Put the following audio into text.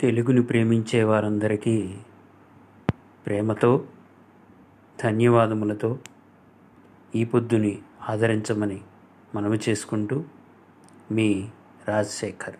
తెలుగుని ప్రేమించే వారందరికీ ప్రేమతో ధన్యవాదములతో ఈ పొద్దుని ఆదరించమని మనవి చేసుకుంటూ మీ రాజశేఖర్.